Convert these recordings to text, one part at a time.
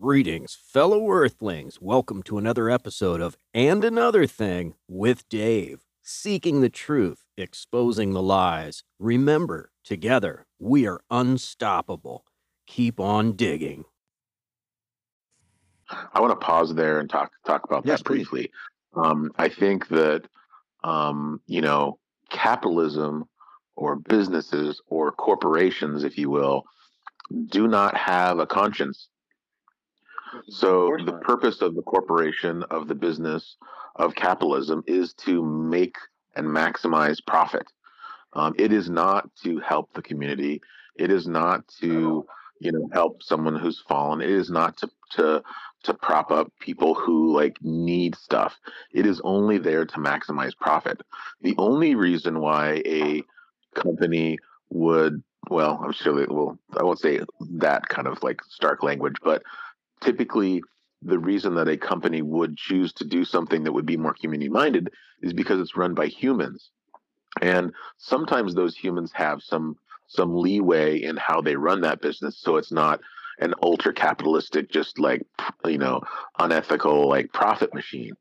Greetings, fellow Earthlings. Welcome to another episode of And Another Thing with Dave. Seeking the truth, exposing the lies. Remember, together, we are unstoppable. Keep on digging. I want to pause there and talk talk about Yes, that please. briefly. Um, I think that um, you know capitalism or businesses or corporations, if you will, do not have a conscience. So the purpose of the corporation, of the business, of capitalism is to make and maximize profit. Um, it is not to help the community. It is not to you know help someone who's fallen. It is not to to to prop up people who like need stuff. It is only there to maximize profit. The only reason why a company would well, I'm sure they will I won't say that kind of like stark language, but typically the reason that a company would choose to do something that would be more community minded is because it's run by humans. And sometimes those humans have some some leeway in how they run that business. So it's not an ultra capitalistic, just like you know, unethical like profit machine,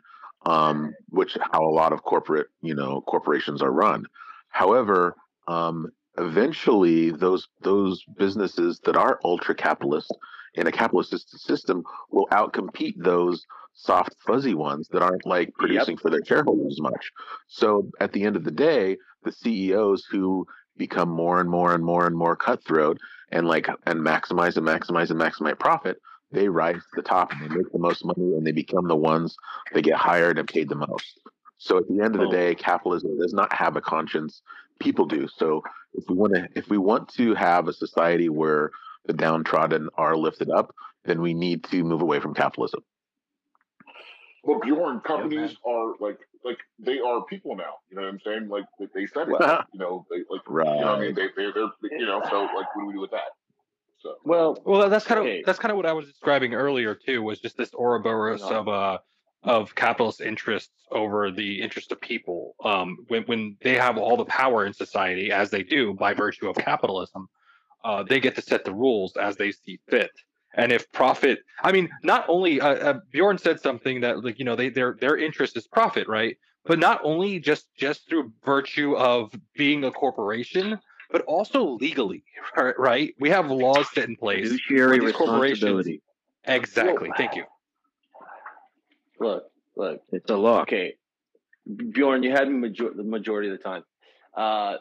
um, which how a lot of corporate you know corporations are run. However, um, eventually those those businesses that are ultra capitalist in a capitalist system will outcompete those soft fuzzy ones that aren't like producing for their shareholders as much. So at the end of the day, the CEOs who become more and more and more and more cutthroat and like and maximize and maximize and maximize profit, they rise to the top and they make the most money and they become the ones that get hired and paid the most. So at the end of the Oh. day, capitalism does not have a conscience. People do. So if we want to if we want to have a society where the downtrodden are lifted up, then we need to move away from capitalism. But Bjorn, companies are like like they are people now. You know what I'm saying? Like they- they said it. You know, they like Right. you know what I mean. They they they're you know. So like, what do we do with that? So Well, Well, that's kind of Okay. that's kind of what I was describing earlier too. Was just this Ouroboros Hang of uh of capitalist interests over the interest of people. Um, when when they have all the power in society, as they do by virtue of capitalism, uh, they get to set the rules as they see fit. And if profit, I mean, not only uh, uh, Bjorn said something that like you know they their their interest is profit, right? But not only just just through virtue of being a corporation, but also legally, right? We have laws set in place. Fiduciary with these responsibility. Exactly. Thank you. look, look. It's a law. Okay, Bjorn, you had me major- the majority of the time. Uh,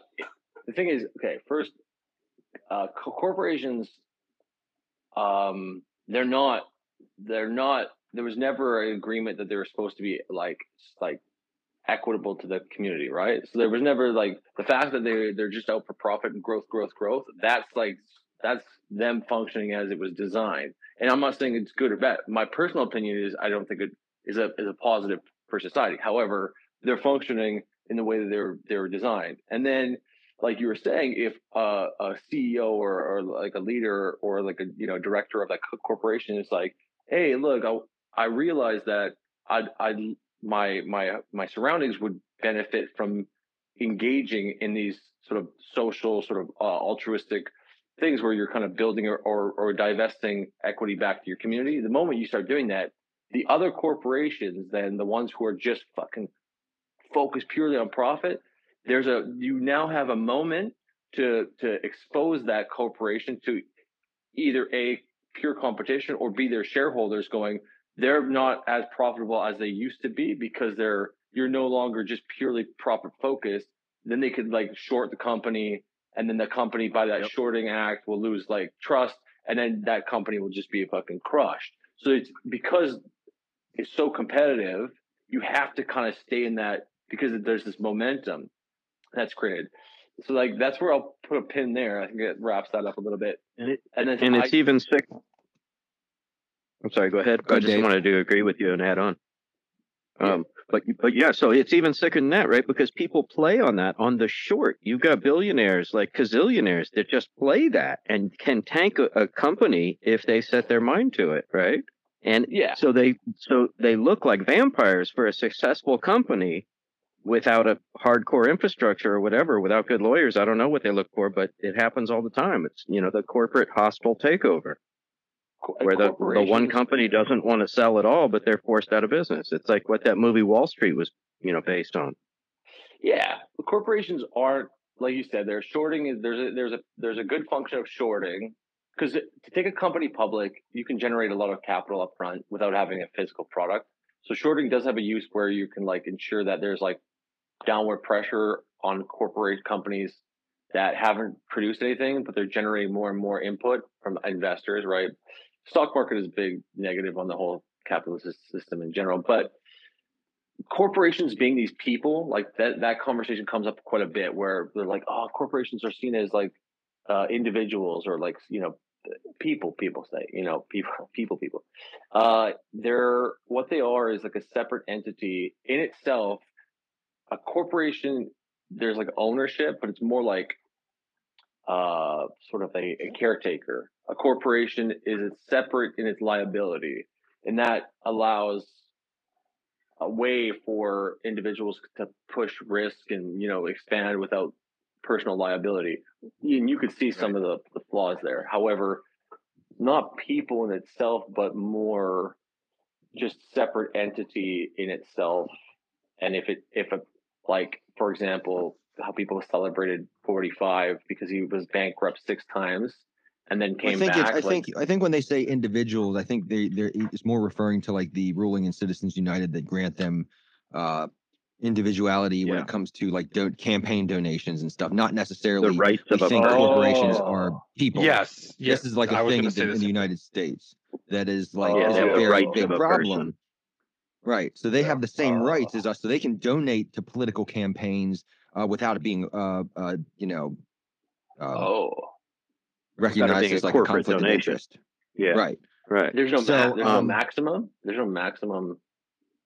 the thing is, okay, first, uh, corporations, um, they're not, they're not. There was never an agreement that they were supposed to be like, like equitable to the community, right? So there was never like the fact that they they're just out for profit and growth, growth, growth. That's like that's them functioning as it was designed. And I'm not saying it's good or bad. My personal opinion is I don't think it is a is a positive for society. However, they're functioning in the way that they're they're designed. And then, like you were saying, if uh, a CEO or, or like a leader or like a you know director of that co- corporation is like, hey, look, I, I realize that I I my my my surroundings would benefit from engaging in these sort of social sort of uh, altruistic things where you're kind of building or, or or divesting equity back to your community. The moment you start doing that, the other corporations, then the ones who are just fucking focused purely on profit, there's a you now have a moment to to expose that corporation to either a pure competition or be their shareholders going they're not as profitable as they used to be because they're you're no longer just purely profit focused. Then they could like short the company and then the company by that Yep. shorting act will lose like trust and then that company will just be fucking crushed. So it's because it's so competitive you have to kind of stay in that because there's this momentum that's created so like that's where i'll put a pin there i think it wraps that up a little bit And, it, and then and I- it's even sick. I'm sorry. Go ahead. Go, I just Dave. wanted to agree with you and add on. Um, but but yeah, so it's even sicker than that, right? Because people play on that on the short. You've got billionaires like gazillionaires that just play that and can tank a, a company if they set their mind to it, right? And yeah so they so they look like vampires for a successful company without a hardcore infrastructure or whatever, without good lawyers. I don't know what they look for, but it happens all the time. It's you know the corporate hostile takeover. where the, the one company doesn't want to sell at all, but they're forced out of business. It's like what that movie Wall Street was, you know, based on. Yeah, the corporations aren't like you said. They're shorting is there's a there's a there's a good function of shorting because to take a company public, you can generate a lot of capital up front without having a physical product. So shorting does have a use where you can like ensure that there's like downward pressure on corporate companies that haven't produced anything, but they're generating more and more input from investors, right? Stock market is a big negative on the whole capitalist system in general, but corporations being these people, like that, that conversation comes up quite a bit where they're like, oh, corporations are seen as like uh, individuals or like, you know, people, people say, you know, people, people, people. Uh, they're what they are is like a separate entity in itself. A corporation there's like ownership, but it's more like uh, sort of a, a caretaker. A corporation is it's separate in its liability, and that allows a way for individuals to push risk and you know expand without personal liability. And you could see some right. of the, the flaws there. However, not people in itself, but more just separate entity in itself. And if it if a like for example, how people celebrated 45 because he was bankrupt six times and then came I think back. I like, think I think when they say individuals, I think they they it's more referring to like the ruling and Citizens United that grant them uh individuality yeah. when it comes to like do- campaign donations and stuff. Not necessarily the rights of think corporations are people. Yes, yes. This is like a thing in, in the United States that is like oh, is a very big problem. Person. Right. So they have the same rights as us. So they can donate to political campaigns uh, without it being, uh, uh, you know, uh, oh, recognized as like a conflict donation. of interest. Yeah. Right. Right. There's no, so, ma- there's um, no maximum. There's no maximum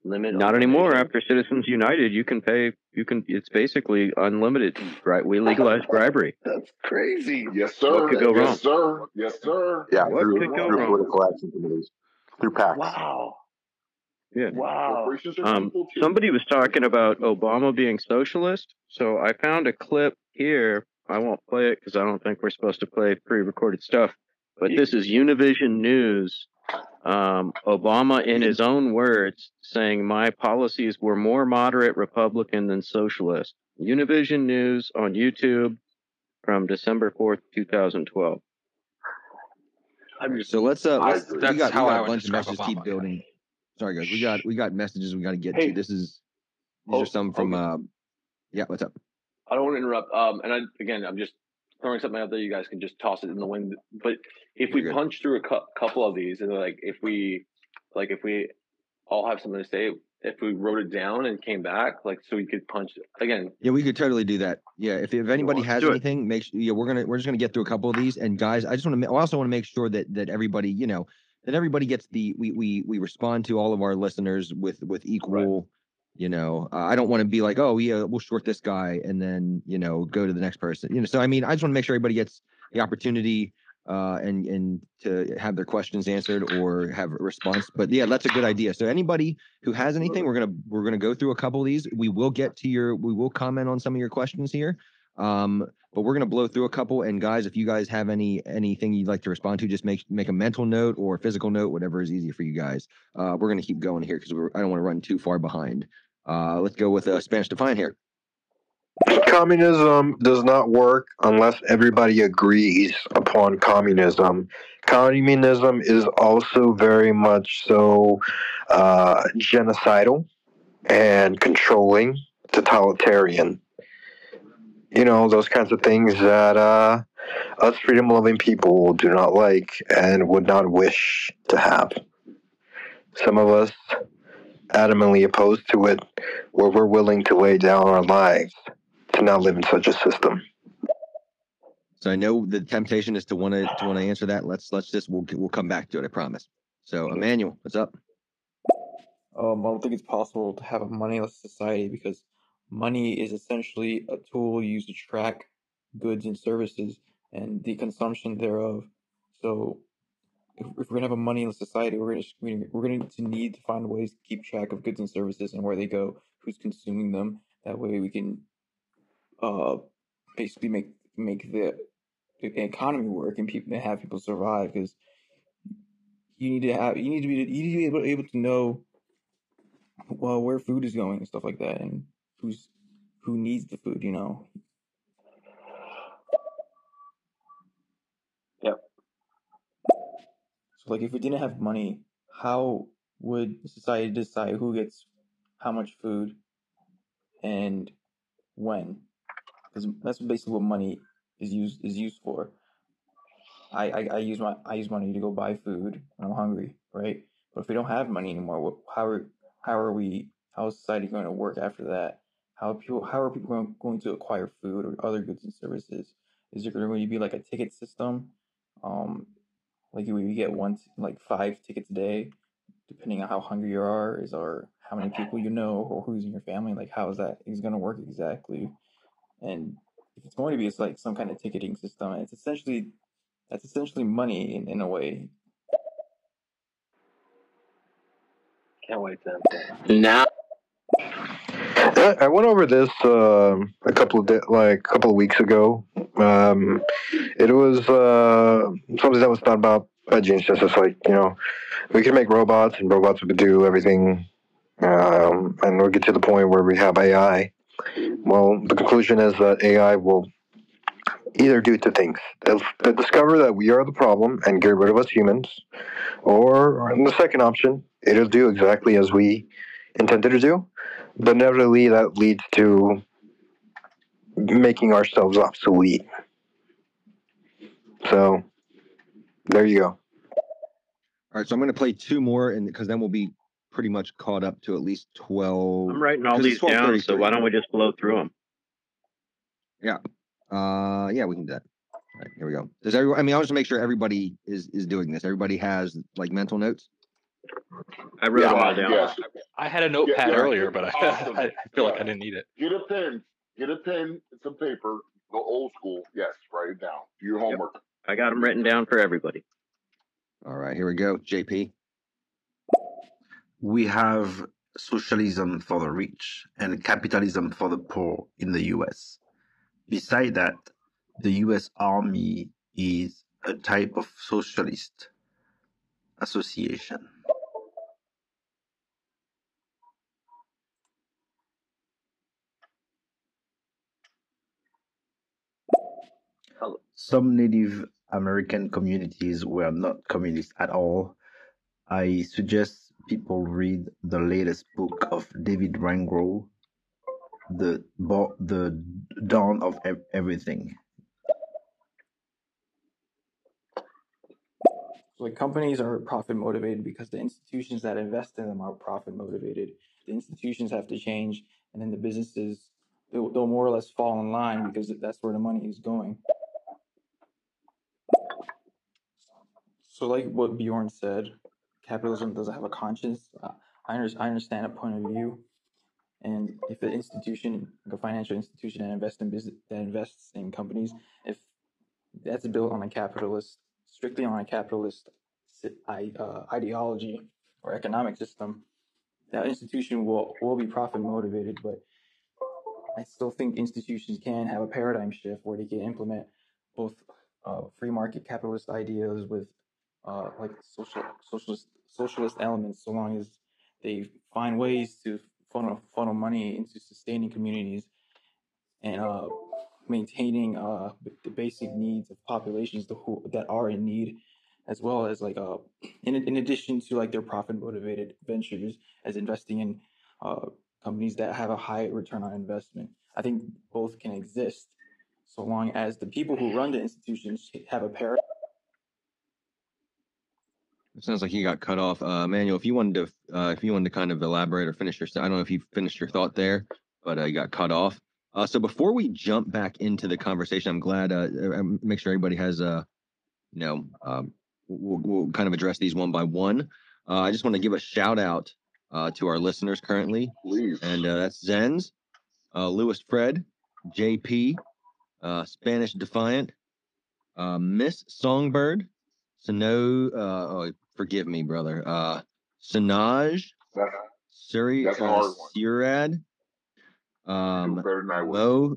limit. Not anymore. After Citizens United, you can pay. You can. It's basically unlimited. Right. We legalized bribery. That's crazy. Yes, sir. What could go yes, wrong? sir. Yes, sir. Yeah. What through, could go through wrong? political action committees, through PACs. Wow. Yeah. Wow. Um, somebody was talking about Obama being socialist. So I found a clip here. I won't play it because I don't think we're supposed to play pre-recorded stuff. But this is Univision News. Um, Obama, in his own words, saying my policies were more moderate Republican than socialist. Univision News on YouTube from December fourth, two thousand twelve. So let's uh, let's, we got, we got a bunch of messages. Keep building. Sorry, guys. We got we got messages we got to get hey. to. This is these oh, are some from. Okay. Uh, yeah, what's up? I don't want to interrupt. Um, and I, again, I'm just throwing something out there. You guys can just toss it in the wind. But if You're we good. punch through a cu- couple of these, and like if we, like if we all have something to say, if we wrote it down and came back, like so we could punch again. Yeah, we could totally do that. Yeah, if, if anybody has anything, make sure. Yeah, we're gonna we're just gonna get through a couple of these. And guys, I just want to. I also want to make sure that that everybody, you know, that everybody gets the we we we respond to all of our listeners with with equal. Right. You know, uh, I don't want to be like, oh yeah, we'll short this guy and then you know go to the next person. You know, so I mean, I just want to make sure everybody gets the opportunity uh, and and to have their questions answered or have a response. But yeah, that's a good idea. So anybody who has anything, we're gonna we're gonna go through a couple of these. We will get to your we will comment on some of your questions here. Um, but we're gonna blow through a couple. And guys, if you guys have any anything you'd like to respond to, just make make a mental note or physical note, whatever is easier for you guys. Uh, we're gonna keep going here because I don't want to run too far behind. Uh, let's go with uh, Spanish Defiant here. Communism does not work unless everybody agrees upon communism. Communism is also very much so uh, genocidal and controlling, totalitarian you know, those kinds of things that uh, us freedom loving people do not like and would not wish to have. Some of us adamantly opposed to it, where we're willing to lay down our lives to not live in such a system. So I know the temptation is to want to to want to answer that. Let's let's just we'll we'll come back to it. I promise. So Emmanuel, what's up? Um, I don't think it's possible to have a moneyless society because Money is essentially a tool used to track goods and services and the consumption thereof. So, if, if we're gonna have a moneyless society, we're gonna we're gonna need to find ways to keep track of goods and services and where they go, who's consuming them. That way, we can uh basically make make the, the economy work and people have people survive because you need to have you need to be you need to be able, able to know well where food is going and stuff like that and who's who needs the food you know Yep. so like if we didn't have money how would society decide who gets how much food and when because that's basically what money is used is used for I, I, I use my I use money to go buy food when I'm hungry, right? But if we don't have money anymore, what, how are how are we how is society going to work after that? How are people how are people going, going to acquire food or other goods and services? Is there going to be like a ticket system? Um, like we get one like five tickets a day, depending on how hungry you are, is or how many people you know or who's in your family. Like how is that is going to work exactly? And if it's going to be it's like some kind of ticketing system, it's essentially that's essentially money in, in a way. Can't wait to now. I went over this uh, a couple of di- like a couple of weeks ago. Um, it was uh, something that was thought about by geniuses. It's like you know, we can make robots, and robots would do everything, um, and we'll get to the point where we have AI. Well, the conclusion is that AI will either do two things. They'll, they'll discover that we are the problem and get rid of us humans, or the second option, it'll do exactly as we intended to do, but inevitably that leads to making ourselves obsolete. So, there you go. All right, so I'm going to play two more, and because then we'll be pretty much caught up to at least twelve. I'm writing all these down, so why don't we just blow through them? Yeah. Uh, yeah, we can do that. All right, here we go. Does everyone? I mean, I want to make sure everybody is is doing this. Everybody has like mental notes. I wrote yeah, all down. Yes. I had a notepad yeah, earlier, but I, awesome. I feel like I didn't need it. Get a pen. Get a pen and some paper. Go old school. Yes, write it down. Do your homework. Yep. I got them written down for everybody. All right, here we go. JP. We have socialism for the rich and capitalism for the poor in the US. Beside that, the US Army is a type of socialist association. Some Native American communities were not communist at all. I suggest people read the latest book of David Rangel, the the dawn of everything. Like companies are profit motivated because the institutions that invest in them are profit motivated. The institutions have to change, and then the businesses they'll, they'll more or less fall in line because that's where the money is going. So, like what Bjorn said, capitalism doesn't have a conscience. Uh, I, I understand a point of view, and if an institution, like a financial institution that invests in business, that invests in companies, if that's built on a capitalist, strictly on a capitalist uh, ideology or economic system, that institution will will be profit motivated. But I still think institutions can have a paradigm shift where they can implement both uh, free market capitalist ideas with uh, like social socialist socialist elements, so long as they find ways to funnel, funnel money into sustaining communities and uh, maintaining uh, the basic needs of populations who, that are in need, as well as like uh, in in addition to like their profit motivated ventures, as investing in uh, companies that have a high return on investment. I think both can exist, so long as the people who run the institutions have a pair. it sounds like he got cut off. Uh, Manuel, if you wanted to, uh, if you wanted to kind of elaborate or finish your, I don't know if you finished your thought there, but uh, you got cut off. Uh, so before we jump back into the conversation, I'm glad uh, uh make sure everybody has uh, you know, um, we'll, we'll kind of address these one by one. Uh, I just want to give a shout out uh, to our listeners currently, Please. and uh, that's Zens, uh, Lewis Fred, JP, uh, Spanish Defiant, uh, Miss Songbird, Sano, uh, oh, forgive me, brother. Uh, Sanaj, Suri, Surad, um, Mo,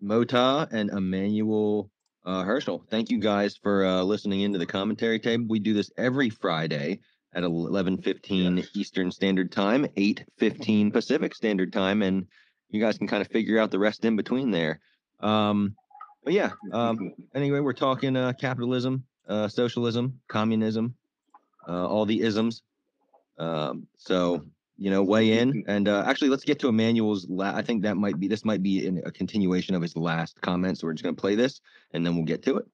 Mota, and Emmanuel Uh, Herschel, thank you guys for uh, listening into the commentary table. We do this every Friday at 11:15 yes. Eastern Standard Time, 8:15 Pacific Standard Time, and you guys can kind of figure out the rest in between there. Um, but yeah, um, anyway, we're talking uh, capitalism, uh, socialism, communism, uh, all the isms. Um, so you know, weigh in and uh, actually let's get to Emmanuel's. La- I think that might be this might be in a continuation of his last comment. So we're just gonna play this and then we'll get to it.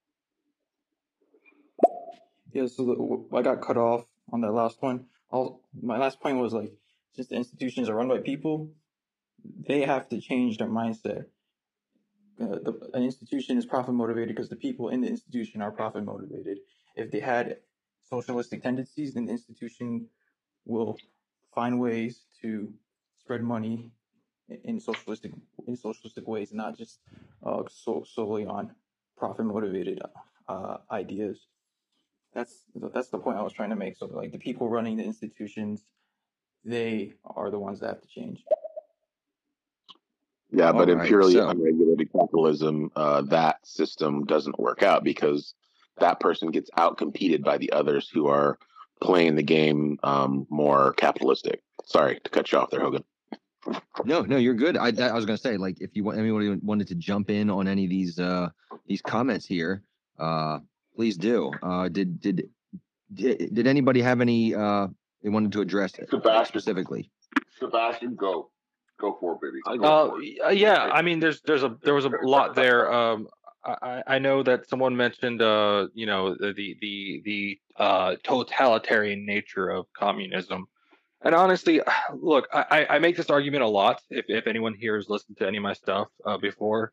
Yeah, so the, I got cut off on that last one. I'll, my last point was like, since the institutions are run by people, they have to change their mindset. Uh, the, an institution is profit motivated because the people in the institution are profit motivated. If they had socialistic tendencies, then the institution will find ways to spread money in socialistic in socialistic ways, not just uh, so, solely on profit motivated uh, ideas. That's that's the point I was trying to make. So like the people running the institutions, they are the ones that have to change. Yeah, but All in purely so. unregulated capitalism, uh, that system doesn't work out because that person gets out competed by the others who are playing the game um, more capitalistic. Sorry to cut you off there, Hogan. No, no, you're good. I, I was gonna say, like, if you want anybody wanted to jump in on any of these uh these comments here, uh, please do. Uh, did did did, did anybody have any uh they wanted to address Sebastian, specifically? Sebastian, go, go for it, baby. Uh, uh yeah, I mean, there's there's a there was a lot there. Um, I, I know that someone mentioned, uh, you know, the the the uh, totalitarian nature of communism, and honestly, look, I, I make this argument a lot. If if anyone here has listened to any of my stuff uh, before,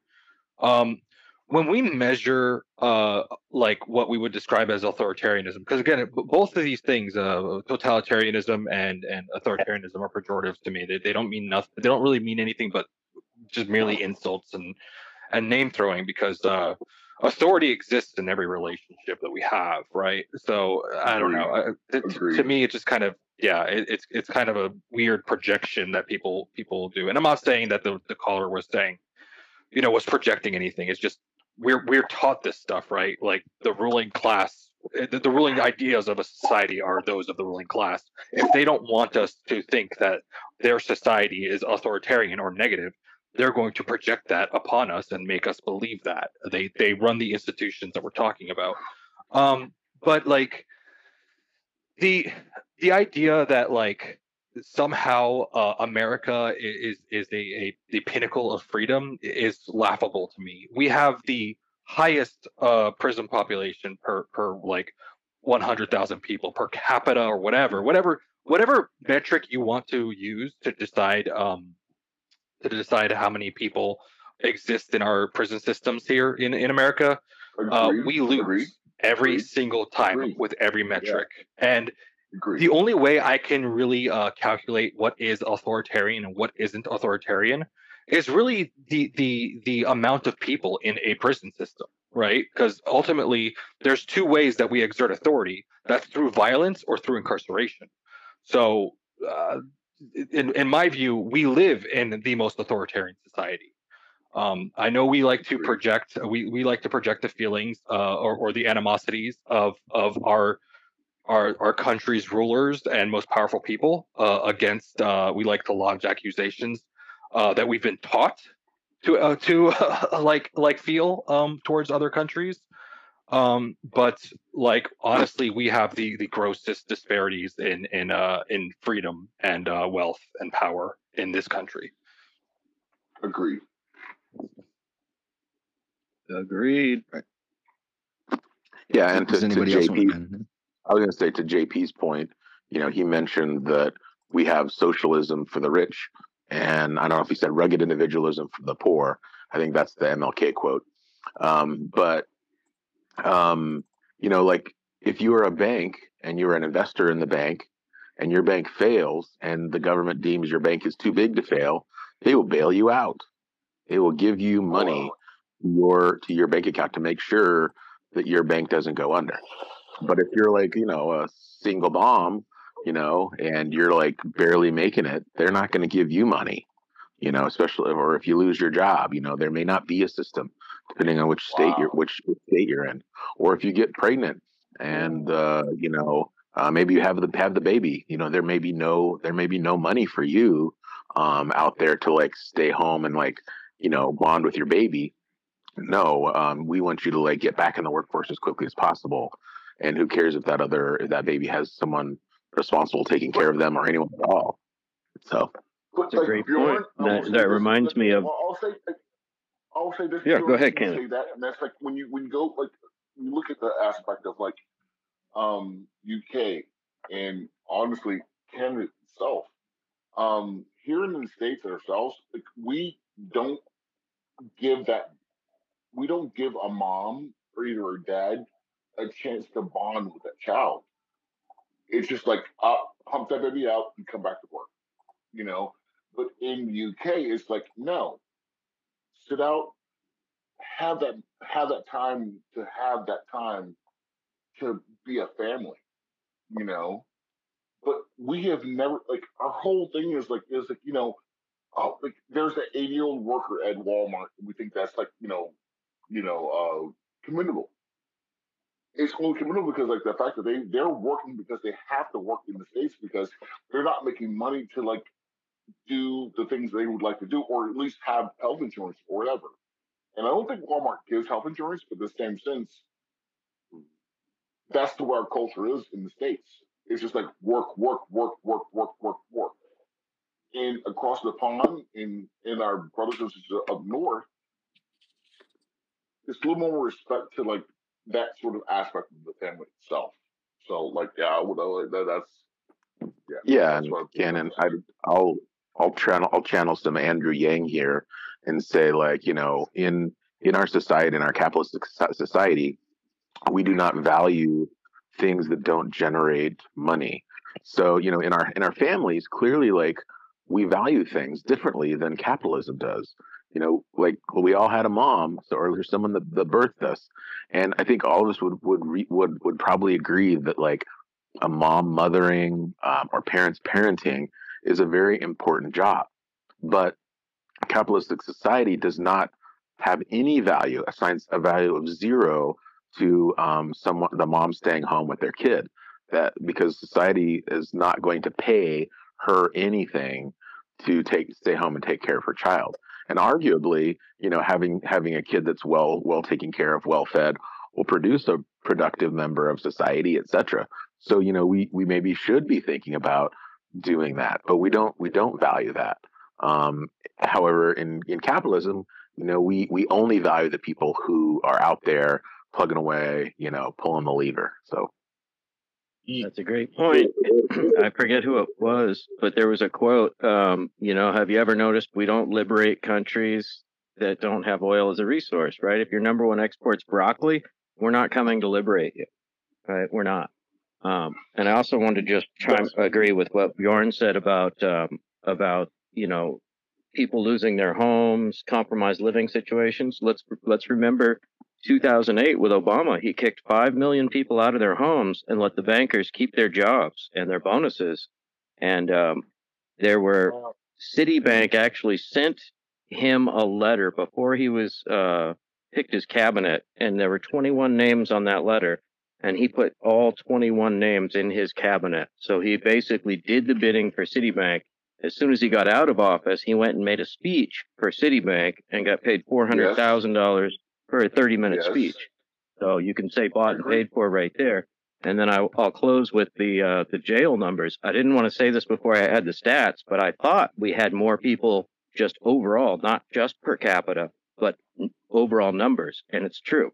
um, when we measure uh, like what we would describe as authoritarianism, because again, both of these things, uh, totalitarianism and and authoritarianism, are pejoratives to me. They they don't mean nothing. They don't really mean anything but just merely insults and and name throwing because uh, authority exists in every relationship that we have, right? So I don't know. It, to me, it just kind of yeah, it, it's it's kind of a weird projection that people people do. And I'm not saying that the the caller was saying, you know, was projecting anything. It's just we're we're taught this stuff, right? Like the ruling class eh, the, the, ruling ideas of a society are those of the ruling class. If they don't want us to think that their society is authoritarian or negative, they're going to project that upon us and make us believe that. They they run the institutions that we're talking about. Um but like the the idea that like somehow uh, america is is a, a the pinnacle of freedom is laughable to me. We have the highest uh prison population per per like 100,000 people per capita or whatever whatever whatever metric you want to use to decide um to decide how many people exist in our prison systems here in, in America. Uh, we lose Agreed. every Agreed. single time Agreed. with every metric. Yeah. And the only way I can really uh, calculate what is authoritarian and what isn't authoritarian is really the the the amount of people in a prison system, right? Because ultimately, there's two ways that we exert authority. That's through violence or through incarceration. So uh, in, in my view, we live in the most authoritarian society. Um, I know we like to project we, we like to project the feelings uh, or, or the animosities of of our our our country's rulers and most powerful people uh, against uh, we like to lodge accusations uh, that we've been taught to uh, to like like feel um, towards other countries um, but like honestly, we have the the grossest disparities in in uh in freedom and uh, wealth and power in this country. Agreed. Agreed. Right. Yeah, and to, to JP, I was going to say to JP's point, you know, he mentioned that we have socialism for the rich, and I don't know if he said rugged individualism for the poor. I think that's the MLK quote. Um, but um, you know, like if you are a bank and you're an investor in the bank and your bank fails and the government deems your bank is too big to fail, they will bail you out. They will give you money your to your bank account to make sure that your bank doesn't go under. But if you're like, you know, a single mom, you know, and you're like barely making it, they're not going to give you money, you know, especially or if you lose your job, you know, there may not be a system depending on which state wow. you're which state you're in, or if you get pregnant and uh, you know uh, maybe you have the have the baby. You know, there may be no there may be no money for you um, out there to like stay home and like you know bond with your baby. No, um, we want you to like get back in the workforce as quickly as possible. And who cares if that other if that baby has someone responsible taking care of them or anyone at all? So that's a great point. That, that reminds me of. I'll say, this. Yeah, go ahead, Ken. Say that, and that's like when you when you go like you look at the aspect of like um UK and honestly Canada itself. Um, here in the states ourselves, like, we don't give that. We don't give a mom or either a dad a chance to bond with that child. It's just like up, pump that baby out and come back to work. You know, but in the UK, it's like no, sit out, have that have that time to have that time to be a family, you know. But we have never like our whole thing is like is like you know, uh, like there's an 80 year old worker at Walmart, and we think that's like you know, you know, uh, commendable. It's only commendable because like the fact that they they're working because they have to work in the states because they're not making money to like do the things they would like to do, or at least have health insurance or whatever. And I don't think Walmart gives health insurance, but the same sense, that's the way our culture is in the States. It's just like work, work, work, work, work, work, work. And across the pond in in our brothers and sisters up north, it's a little more respect to like that sort of aspect of the family itself. So like yeah, I would uh, that, that's yeah. Yeah, that's and Cannon, I, I'll I'll channel I'll channel some Andrew Yang here and say like you know in in our society in our capitalist society we do not value things that don't generate money. So you know in our in our families clearly like we value things differently than capitalism does. You know like well, we all had a mom so, or someone that, that birthed us. And i think all of us would would re, would would probably agree that like a mom mothering um, or parents parenting is a very important job. But capitalistic society does not have any value, assigns a value of zero to um, someone, the mom staying home with their kid. That because society is not going to pay her anything to take stay home and take care of her child. And arguably, you know, having having a kid that's well well taken care of, well fed, will produce a productive member of society, etc. So, you know, we we maybe should be thinking about doing that, but we don't we don't value that. Um, however, in in capitalism, you know, we we only value the people who are out there plugging away, you know, pulling the lever. So that's a great point. I forget who it was, but there was a quote. Um, you know, have you ever noticed we don't liberate countries that don't have oil as a resource, right? If your number one export's broccoli, we're not coming to liberate you, right? We're not. Um, and I also want to just chime, agree with what Bjorn said about um, about you know people losing their homes, compromised living situations. Let's let's remember 2008 with Obama. He kicked five million people out of their homes and let the bankers keep their jobs and their bonuses. And um, there were Citibank actually sent him a letter before he was uh, picked his cabinet, and there were 21 names on that letter and he put all 21 names in his cabinet. So he basically did the bidding for Citibank. As soon as he got out of office, he went and made a speech for Citibank and got paid $400,000 yes. for a 30 minute yes. speech. So you can say bought and paid for right there. And then I, will close with the uh, the jail numbers. I didn't want to say this before I had the stats, but I thought we had more people just overall, not just per capita, but overall numbers, and it's true.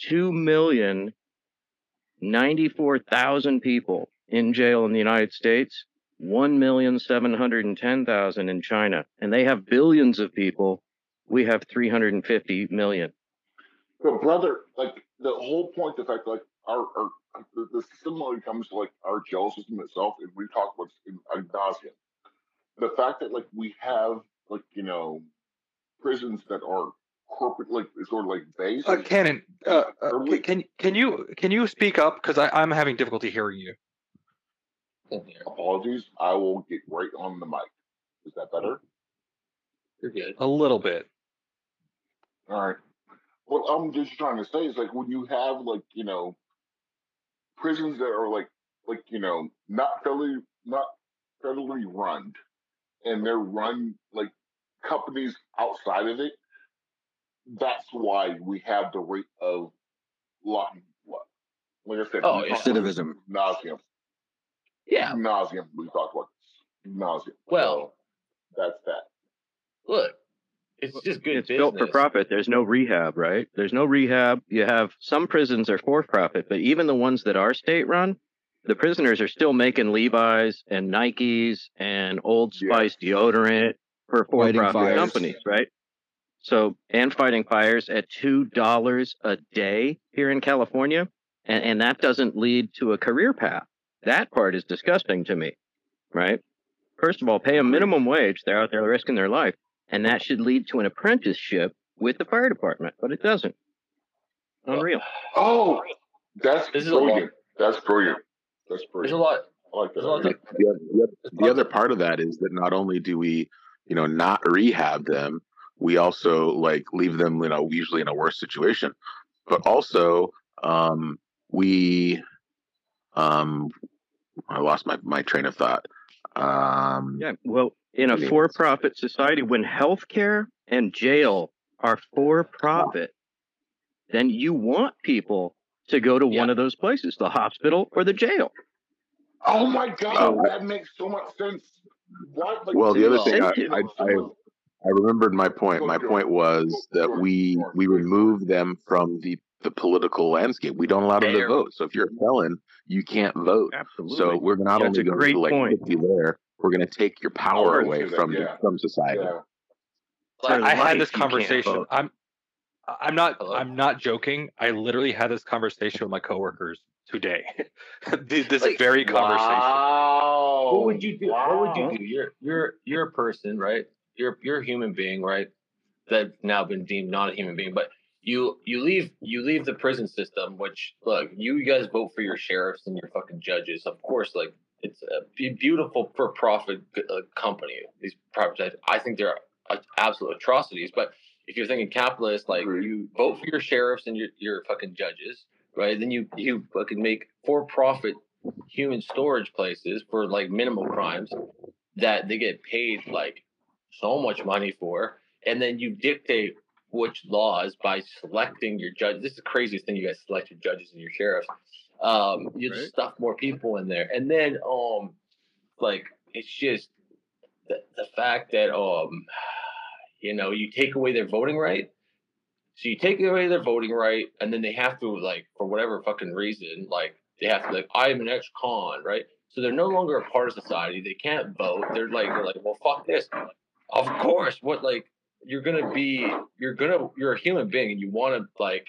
Two million 94,000 people in jail in the United States, 1,710,000 in China, and they have billions of people. We have 350 million. But brother, like the whole point, the fact like our, our the, the it comes to like our jail system itself, and we talk about in uh, nauseam, the fact that like we have like you know prisons that are corporate like sort of like base? Uh, Cannon, uh, uh, can can you can you speak up because I'm having difficulty hearing you. Apologies. I will get right on the mic. Is that better? You're good. A little bit. All right. what I'm just trying to say is like when you have like you know prisons that are like like you know not federally not federally run, and they're run like companies outside of it. That's why we have the rate of locking. Like I said, Oh, we yeah. talked about Recidivism. nauseum, Yeah. nauseum. We talked about this nauseum. Well, So that's that. look, it's just good it's business. built for profit. There's no rehab, right? There's no rehab. You have some prisons are for profit, but even the ones that are state run, the prisoners are still making Levi's and Nikes and Old Yeah. Spice deodorant for for profit companies, right? So and fighting fires at two dollars a day here in California, and, and that doesn't lead to a career path. That part is disgusting to me, right? First of all, pay a minimum wage. They're out there risking their life, and that should lead to an apprenticeship with the fire department, but it doesn't. Unreal. Oh, that's This is a lot. brilliant. That's brilliant. There's a lot. I like There's a lot that. of the, other- the, the other part of that is that not only do we you know not rehab them we also like leave them you know usually in a worse situation but also um we um i lost my my train of thought um Yeah. Well, in a for-profit society, when healthcare and jail are for-profit, then you want people to go to one of those places, the hospital or the jail. Oh my god, So- that makes so much sense. What? Like, well the other thing I. I, I I remembered my point. My point was that we we remove them from the the political landscape. We don't allow them to vote. So if you're a felon, you can't vote. Absolutely. So we're not That's only going to like point. put you there, we're going to take your power I'll away from yeah. from society. yeah. For I, I had this conversation. I'm I'm not Hello? I'm not joking. I literally had this conversation with my coworkers today. this this Like, very conversation. Wow. What would you do? What would you do? You're you're you're a person, right? You're you're a human being, right? That now been deemed not a human being, but you you leave you leave the prison system. Which look, you guys vote for your sheriffs and your fucking judges. Of course, like it's a beautiful for profit uh, company. These private, I think they're absolute atrocities. But if you're thinking capitalist, like Agreed. you vote for your sheriffs and your your fucking judges, right? Then you you fucking make for profit human storage places for like minimal crimes that they get paid like so much money for, and then you dictate which laws by selecting your judge. This is the craziest thing. You guys select your judges and your sheriffs. Um, you just stuff more people in there, and then um, like it's just the, the fact that um, you know, you take away their voting right. So you take away their voting right, and then they have to like for whatever fucking reason, like they have to like I'm an ex-con, right? So they're no longer a part of society. They can't vote. They're like they're like, well, fuck this. Of course, what like you're gonna be, you're gonna, you're a human being, and you want to like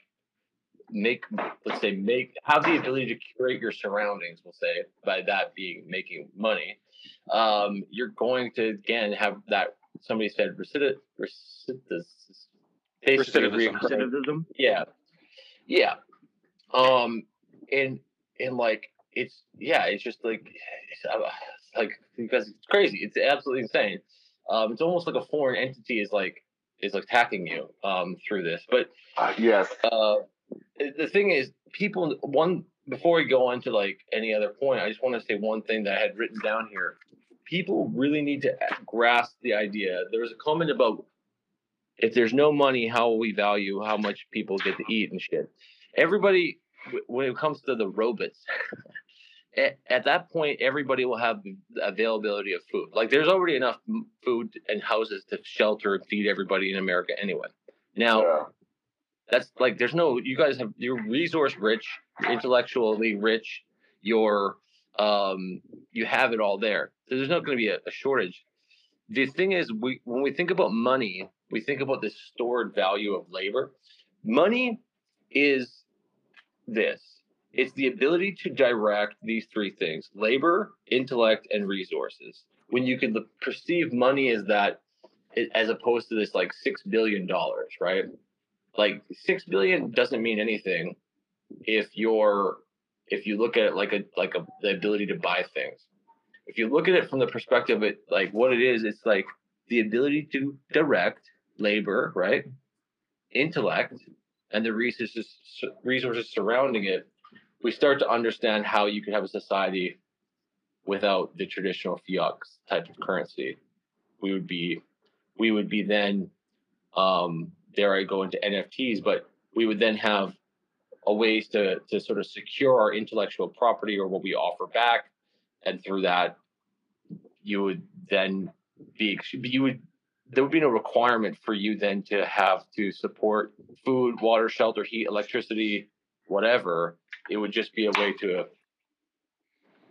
make, let's say, make have the ability to curate your surroundings. We'll say by that being making money. Um, you're going to again have that. Somebody said recidivist, recidivist, basically Recidivism. Recidivism. yeah yeah um and and like it's yeah it's just like it's, uh, it's like because it's crazy it's absolutely insane um it's almost like a foreign entity is like is attacking you um through this but Uh, yes. uh the thing is people one before we go on to like any other point i just want to say one thing that i had written down here. People really need to grasp the idea. There was a comment about if there's no money how will we value how much people get to eat and shit? Everybody when it comes to the robots at, at that point everybody will have availability of food. Like there's already enough food and houses to shelter and feed everybody in america anyway. Now Yeah. that's like there's no you guys have you're resource rich you're intellectually rich you're um you have it all there. So there's not going to be a, a shortage. The thing is we when we think about money we think about the stored value of labor. Money is this it's the ability to direct these three things labor intellect and resources. When you can perceive money as that as opposed to this like six billion dollars right? Like six billion doesn't mean anything if you're if you look at it like a like a the ability to buy things. If you look at it from the perspective of it like what it is it's like the ability to direct labor right? Intellect and the resources resources surrounding it, we start to understand how you could have a society without the traditional fiat type of currency. We would be we would be then um dare I go into NFTs, but we would then have a ways to to sort of secure our intellectual property or what we offer back, and through that, you would then be you would there would be no requirement for you then to have to support food, water, shelter, heat, electricity, whatever. It would just be a way to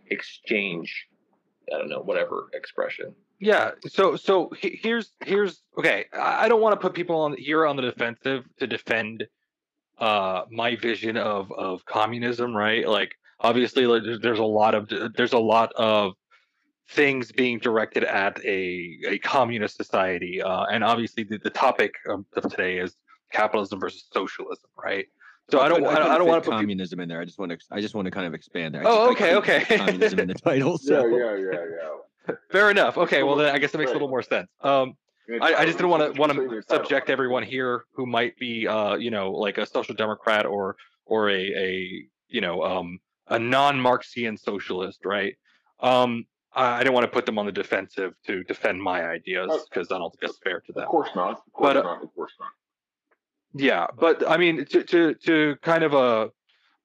exchange. I don't know, whatever expression. Yeah. So so here's here's okay. I don't want to put people on here on the defensive to defend uh my vision of of communism, right? Like obviously like, there's a lot of there's a lot of things being directed at a, a communist society. Uh, and obviously, the, the topic of, of, today is capitalism versus socialism, right? So I don't, I, I, I don't want to put communism in there. I just want to, I just want to kind of expand there. oh, okay, okay. communism in the title. So. Yeah, yeah, yeah, yeah. Fair enough. Okay, well then I guess it makes a little more sense. Um, I, I, just didn't want to want to subject everyone here who might be, uh, you know, like a social democrat or or a a you know um, a non-Marxian socialist, right? Um, I didn't want to put them on the defensive to defend my ideas because uh, I don't think that's fair to them. Of course not. Of course but, uh, not. Of course not. Yeah, but I mean, to to to kind of a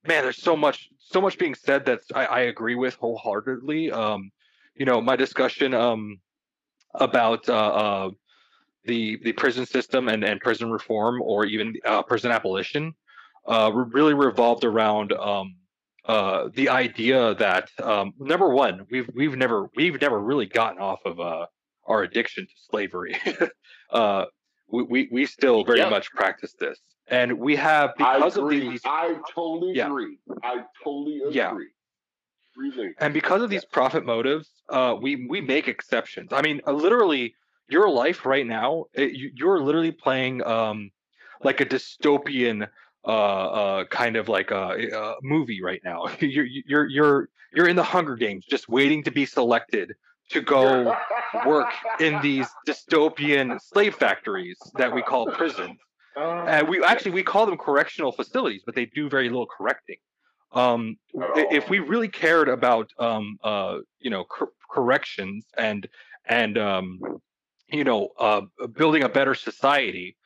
man, there's so much so much being said that I, I agree with wholeheartedly. Um, you know, my discussion um about uh, uh the the prison system and and prison reform or even uh, prison abolition uh really revolved around um uh, the idea that um, number one, we've we've never we've never really gotten off of uh, our addiction to slavery. uh, we, we, we still very yep. much practice this, and we have because of these. I totally yeah. agree. I totally agree. Yeah. Really. And because of these profit motives, uh, we we make exceptions. I mean, uh, literally, your life right now, it, you're literally playing um, like a dystopian uh, uh, kind of like a, a movie right now. you're you're you're you're in the Hunger Games, just waiting to be selected to go work in these dystopian slave factories that we call prisons. And we actually we call them correctional facilities, but they do very little correcting. Um, if we really cared about um, uh, you know cor- corrections and and um, you know uh, building a better society,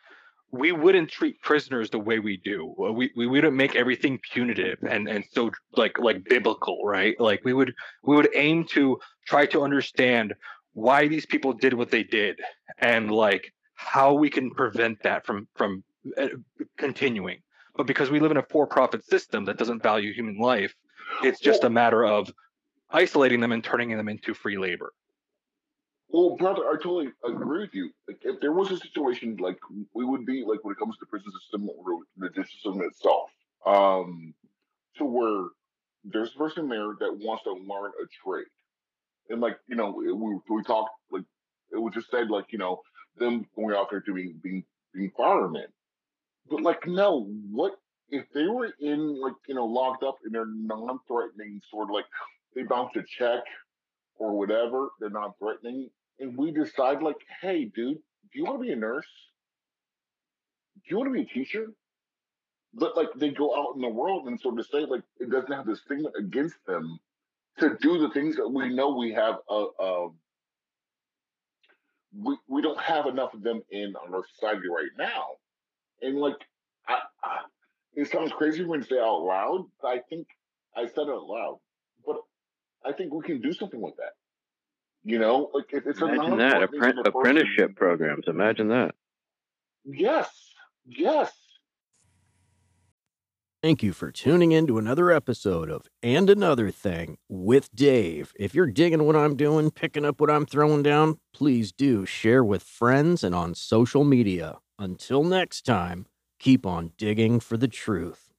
we wouldn't treat prisoners the way we do. We we wouldn't make everything punitive and and so like like biblical, right? Like we would we would aim to try to understand why these people did what they did and like how we can prevent that from from uh, continuing. But because we live in a for-profit system that doesn't value human life, it's just a matter of isolating them and turning them into free labor. Well, brother, I totally agree with you. Like, if there was a situation like we would be like when it comes to prison system or the system itself, um, to where there's a person there that wants to learn a trade, and like you know, we we talked like it was just said like you know them going out there be being being firemen, but like no, what if they were in like you know locked up and they're non-threatening, sort of like they bounce a check or whatever, they're not threatening and we decide like, hey, dude, do you want to be a nurse? Do you want to be a teacher? But like they go out in the world and sort of say like it doesn't have this stigma against them to do the things that we know we have uh, uh we we don't have enough of them in our society right now. And like I, I it sounds crazy when you say out loud. I think I said it out loud, but I think we can do something with that. You know, like it, it's imagine that Appre- apprenticeship programs. Imagine that. Yes, yes. Thank you for tuning in to another episode of And Another Thing with Dave. If you're digging what I'm doing, picking up what I'm throwing down, please do share with friends and on social media. Until next time, keep on digging for the truth.